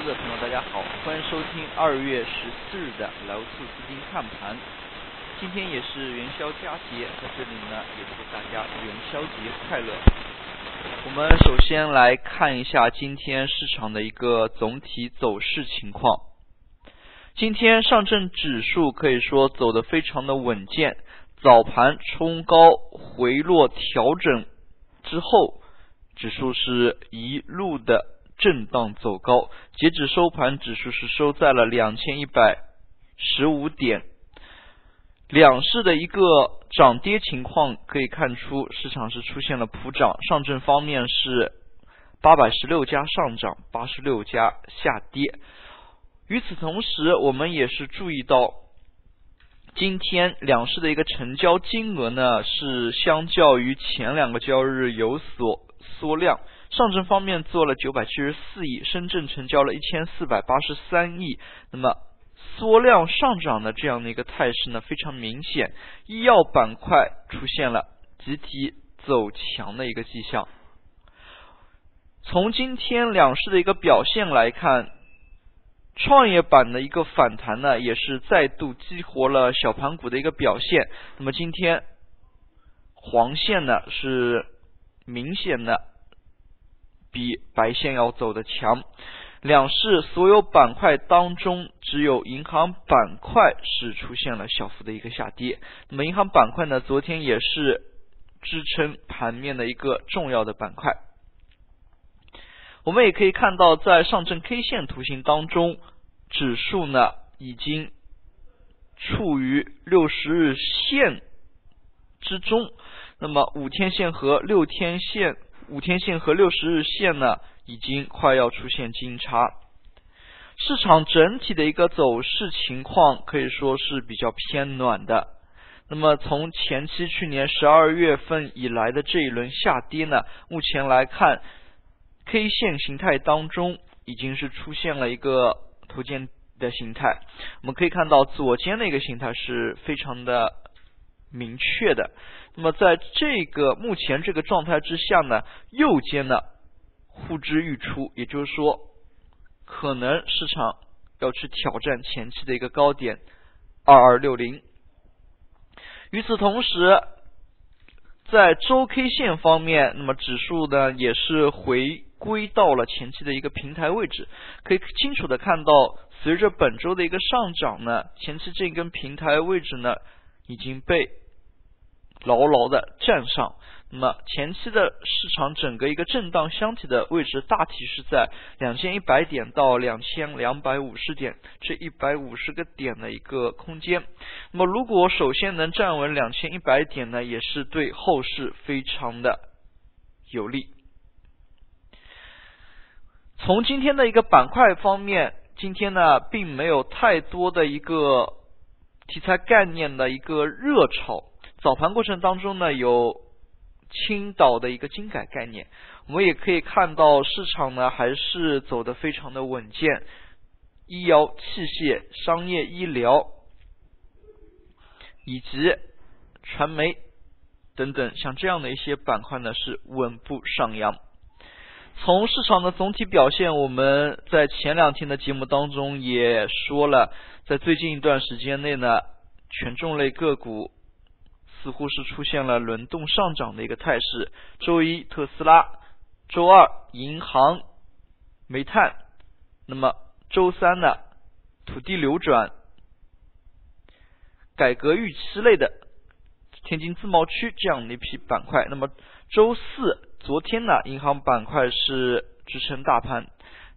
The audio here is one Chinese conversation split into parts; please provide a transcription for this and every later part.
投资者朋友，大家好，欢迎收听二月十四日的楼兔资金看盘。今天也是元宵佳节，在这里呢，也祝大家元宵节快乐。我们首先来看一下今天市场的一个总体走势情况。今天上证指数可以说走得非常的稳健，早盘冲高回落调整之后，指数是一路的震荡走高，截止收盘，指数是收在了两千一百十五点。两市的一个涨跌情况可以看出，市场是出现了普涨。上证方面是八百十六家上涨，八十六家下跌。与此同时，我们也是注意到，今天两市的一个成交金额呢是相较于前两个交易日有所缩量。上证方面做了九百七十四亿，深圳成交了一千四百八十三亿。那么缩量上涨的这样的一个态势呢，非常明显。医药板块出现了集体走强的一个迹象。从今天两市的一个表现来看，创业板的一个反弹呢，也是再度激活了小盘股的一个表现。那么今天黄线呢是明显的比白线要走的强。两市所有板块当中，只有银行板块是出现了小幅的一个下跌。那么银行板块呢，昨天也是支撑盘面的一个重要的板块。我们也可以看到，在上证 K 线图形当中，指数呢已经处于六十日线之中。那么五天线和六天线，五天线和六十日线呢？已经快要出现金叉，市场整体的一个走势情况可以说是比较偏暖的。那么从前期去年十二月份以来的这一轮下跌呢，目前来看，K 线形态当中已经是出现了一个头肩的形态。我们可以看到左肩的一个形态是非常的明确的。那么在这个目前这个状态之下呢，右肩呢？呼之欲出，也就是说，可能市场要去挑战前期的一个高点二二六零。与此同时，在周 K 线方面，那么指数呢也是回归到了前期的一个平台位置，可以清楚的看到，随着本周的一个上涨呢，前期这根平台位置呢已经被牢牢的站上。那么前期的市场整个一个震荡箱体的位置，大体是在两千一百点到两千两百五十点这一百五十个点的一个空间。那么如果首先能站稳两千一百点呢，也是对后市非常的有利。从今天的一个板块方面，今天呢并没有太多的一个题材概念的一个热炒，早盘过程当中呢有。青岛的一个精改概念，我们也可以看到市场呢还是走的非常的稳健，医药器械、商业医疗以及传媒等等，像这样的一些板块呢是稳步上扬。从市场的总体表现，我们在前两天的节目当中也说了，在最近一段时间内呢，权重类个股。似乎是出现了轮动上涨的一个态势。周一特斯拉，周二银行、煤炭，那么周三呢土地流转、改革预期类的天津自贸区这样的一批板块。那么周四昨天呢银行板块是支撑大盘，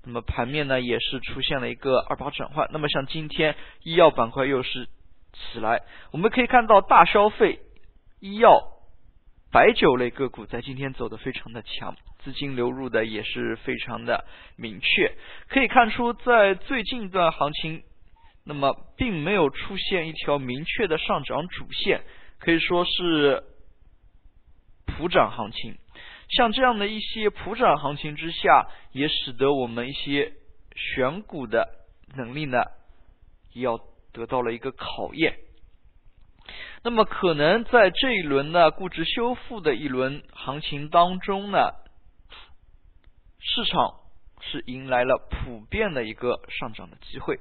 那么盘面呢也是出现了一个二八转换。那么像今天医药板块又是起来，我们可以看到大消费。医药、白酒类个股在今天走的非常的强，资金流入的也是非常的明确。可以看出，在最近一段行情，那么并没有出现一条明确的上涨主线，可以说是普涨行情。像这样的一些普涨行情之下，也使得我们一些选股的能力呢，要得到了一个考验。那么可能在这一轮呢估值修复的一轮行情当中呢，市场是迎来了普遍的一个上涨的机会。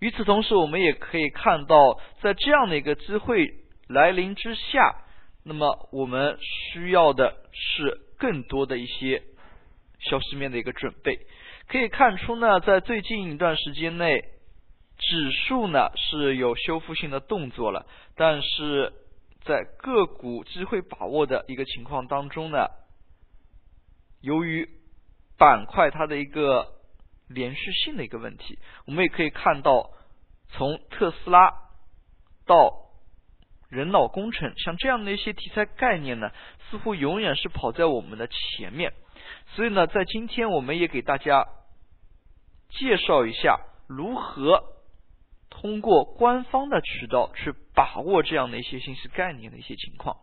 与此同时，我们也可以看到，在这样的一个机会来临之下，那么我们需要的是更多的一些消息面的一个准备。可以看出呢，在最近一段时间内，指数呢是有修复性的动作了，但是在个股机会把握的一个情况当中呢，由于板块它的一个连续性的一个问题，我们也可以看到，从特斯拉到人脑工程，像这样的一些题材概念呢，似乎永远是跑在我们的前面。所以呢，在今天我们也给大家介绍一下如何通过官方的渠道去把握这样的一些信息概念的一些情况。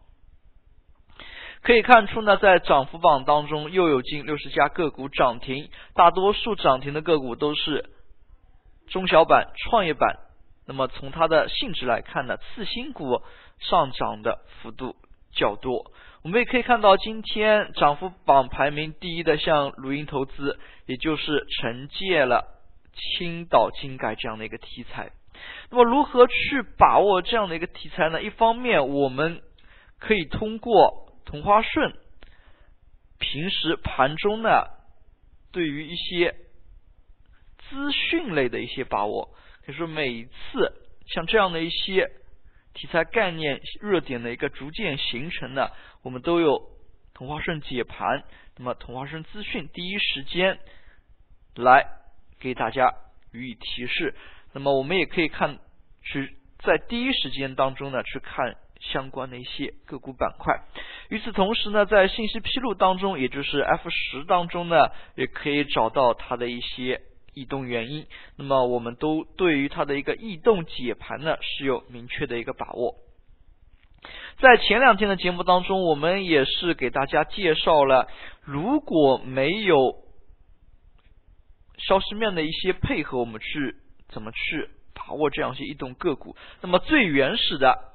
可以看出呢，在涨幅榜当中，又有近六十家个股涨停，大多数涨停的个股都是中小板、创业板。那么从它的性质来看呢，次新股上涨的幅度较多。我们也可以看到，今天涨幅榜排名第一的，像鲁银投资，也就是承接了青岛精改这样的一个题材。那么如何去把握这样的一个题材呢？一方面，我们可以通过。同花顺平时盘中呢，对于一些资讯类的一些把握，可以说每一次像这样的一些题材概念热点的一个逐渐形成呢，我们都有同花顺解盘，那么同花顺资讯第一时间来给大家予以提示，那么我们也可以看去在第一时间当中呢去看。相关的一些个股板块。与此同时呢，在信息披露当中，也就是 F 十当中呢，也可以找到它的一些异动原因。那么，我们都对于它的一个异动解盘呢，是有明确的一个把握。在前两天的节目当中，我们也是给大家介绍了，如果没有消息面的一些配合，我们去怎么去把握这样一些异动个股。那么，最原始的。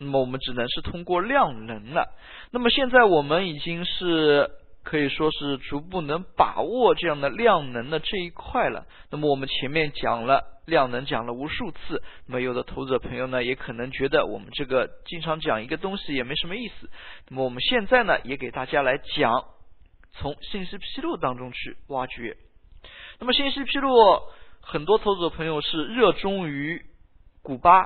那么我们只能是通过量能了。那么现在我们已经是可以说是逐步能把握这样的量能的这一块了。那么我们前面讲了量能，讲了无数次。那么有的投资者朋友呢，也可能觉得我们这个经常讲一个东西也没什么意思。那么我们现在呢，也给大家来讲，从信息披露当中去挖掘。那么信息披露，很多投资者朋友是热衷于古巴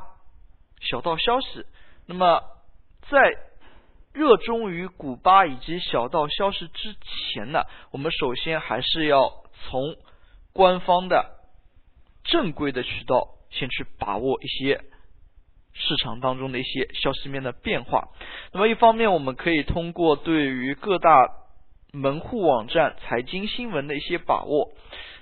小道消息。那么，在热衷于古巴以及小道消息之前呢，我们首先还是要从官方的正规的渠道先去把握一些市场当中的一些消息面的变化。那么，一方面我们可以通过对于各大门户网站财经新闻的一些把握，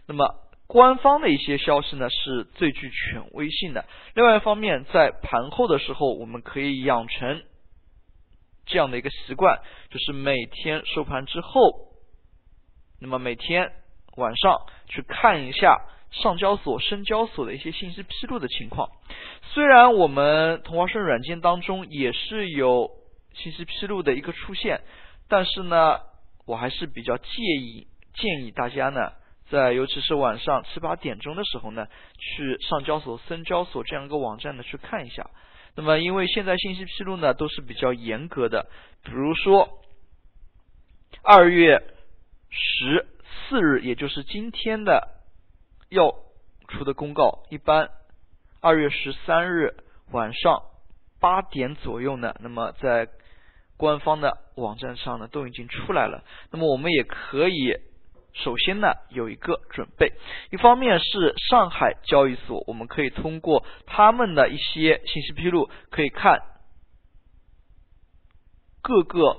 那么。官方的一些消息呢是最具权威性的。另外一方面，在盘后的时候，我们可以养成这样的一个习惯，就是每天收盘之后，那么每天晚上去看一下上交所、深交所的一些信息披露的情况。虽然我们同花顺软件当中也是有信息披露的一个出现，但是呢，我还是比较介意建议大家呢。在尤其是晚上七八点钟的时候呢，去上交所、深交所这样一个网站呢去看一下。那么，因为现在信息披露呢都是比较严格的，比如说二月十四日，也就是今天的要出的公告，一般二月十三日晚上八点左右呢，那么在官方的网站上呢都已经出来了。那么我们也可以。首先呢，有一个准备，一方面是上海交易所，我们可以通过他们的一些信息披露，可以看各个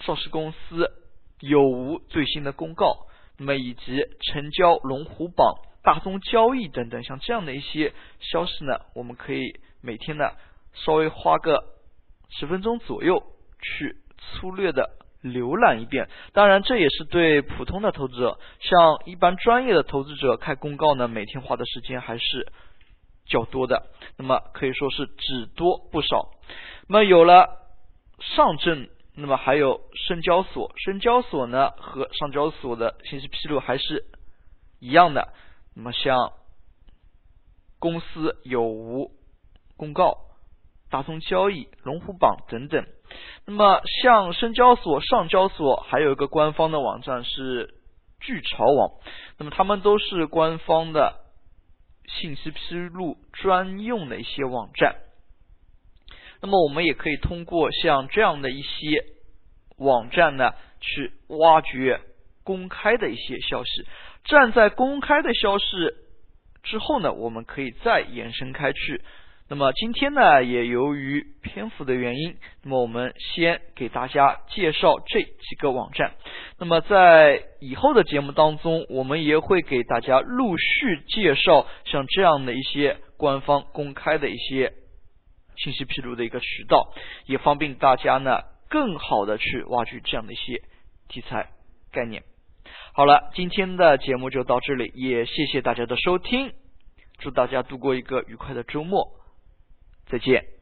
上市公司有无最新的公告，那么以及成交龙虎榜、大宗交易等等，像这样的一些消息呢，我们可以每天呢稍微花个十分钟左右去粗略的。浏览一遍，当然这也是对普通的投资者，像一般专业的投资者看公告呢，每天花的时间还是较多的。那么可以说是只多不少。那么有了上证，那么还有深交所，深交所呢和上交所的信息披露还是一样的。那么像公司有无公告、大宗交易、龙虎榜等等。那么像深交所、上交所，还有一个官方的网站是巨潮网。那么他们都是官方的信息披露专用的一些网站。那么我们也可以通过像这样的一些网站呢，去挖掘公开的一些消息。站在公开的消息之后呢，我们可以再延伸开去。那么今天呢，也由于篇幅的原因，那么我们先给大家介绍这几个网站。那么在以后的节目当中，我们也会给大家陆续介绍像这样的一些官方公开的一些信息披露的一个渠道，也方便大家呢更好的去挖掘这样的一些题材概念。好了，今天的节目就到这里，也谢谢大家的收听，祝大家度过一个愉快的周末，再见。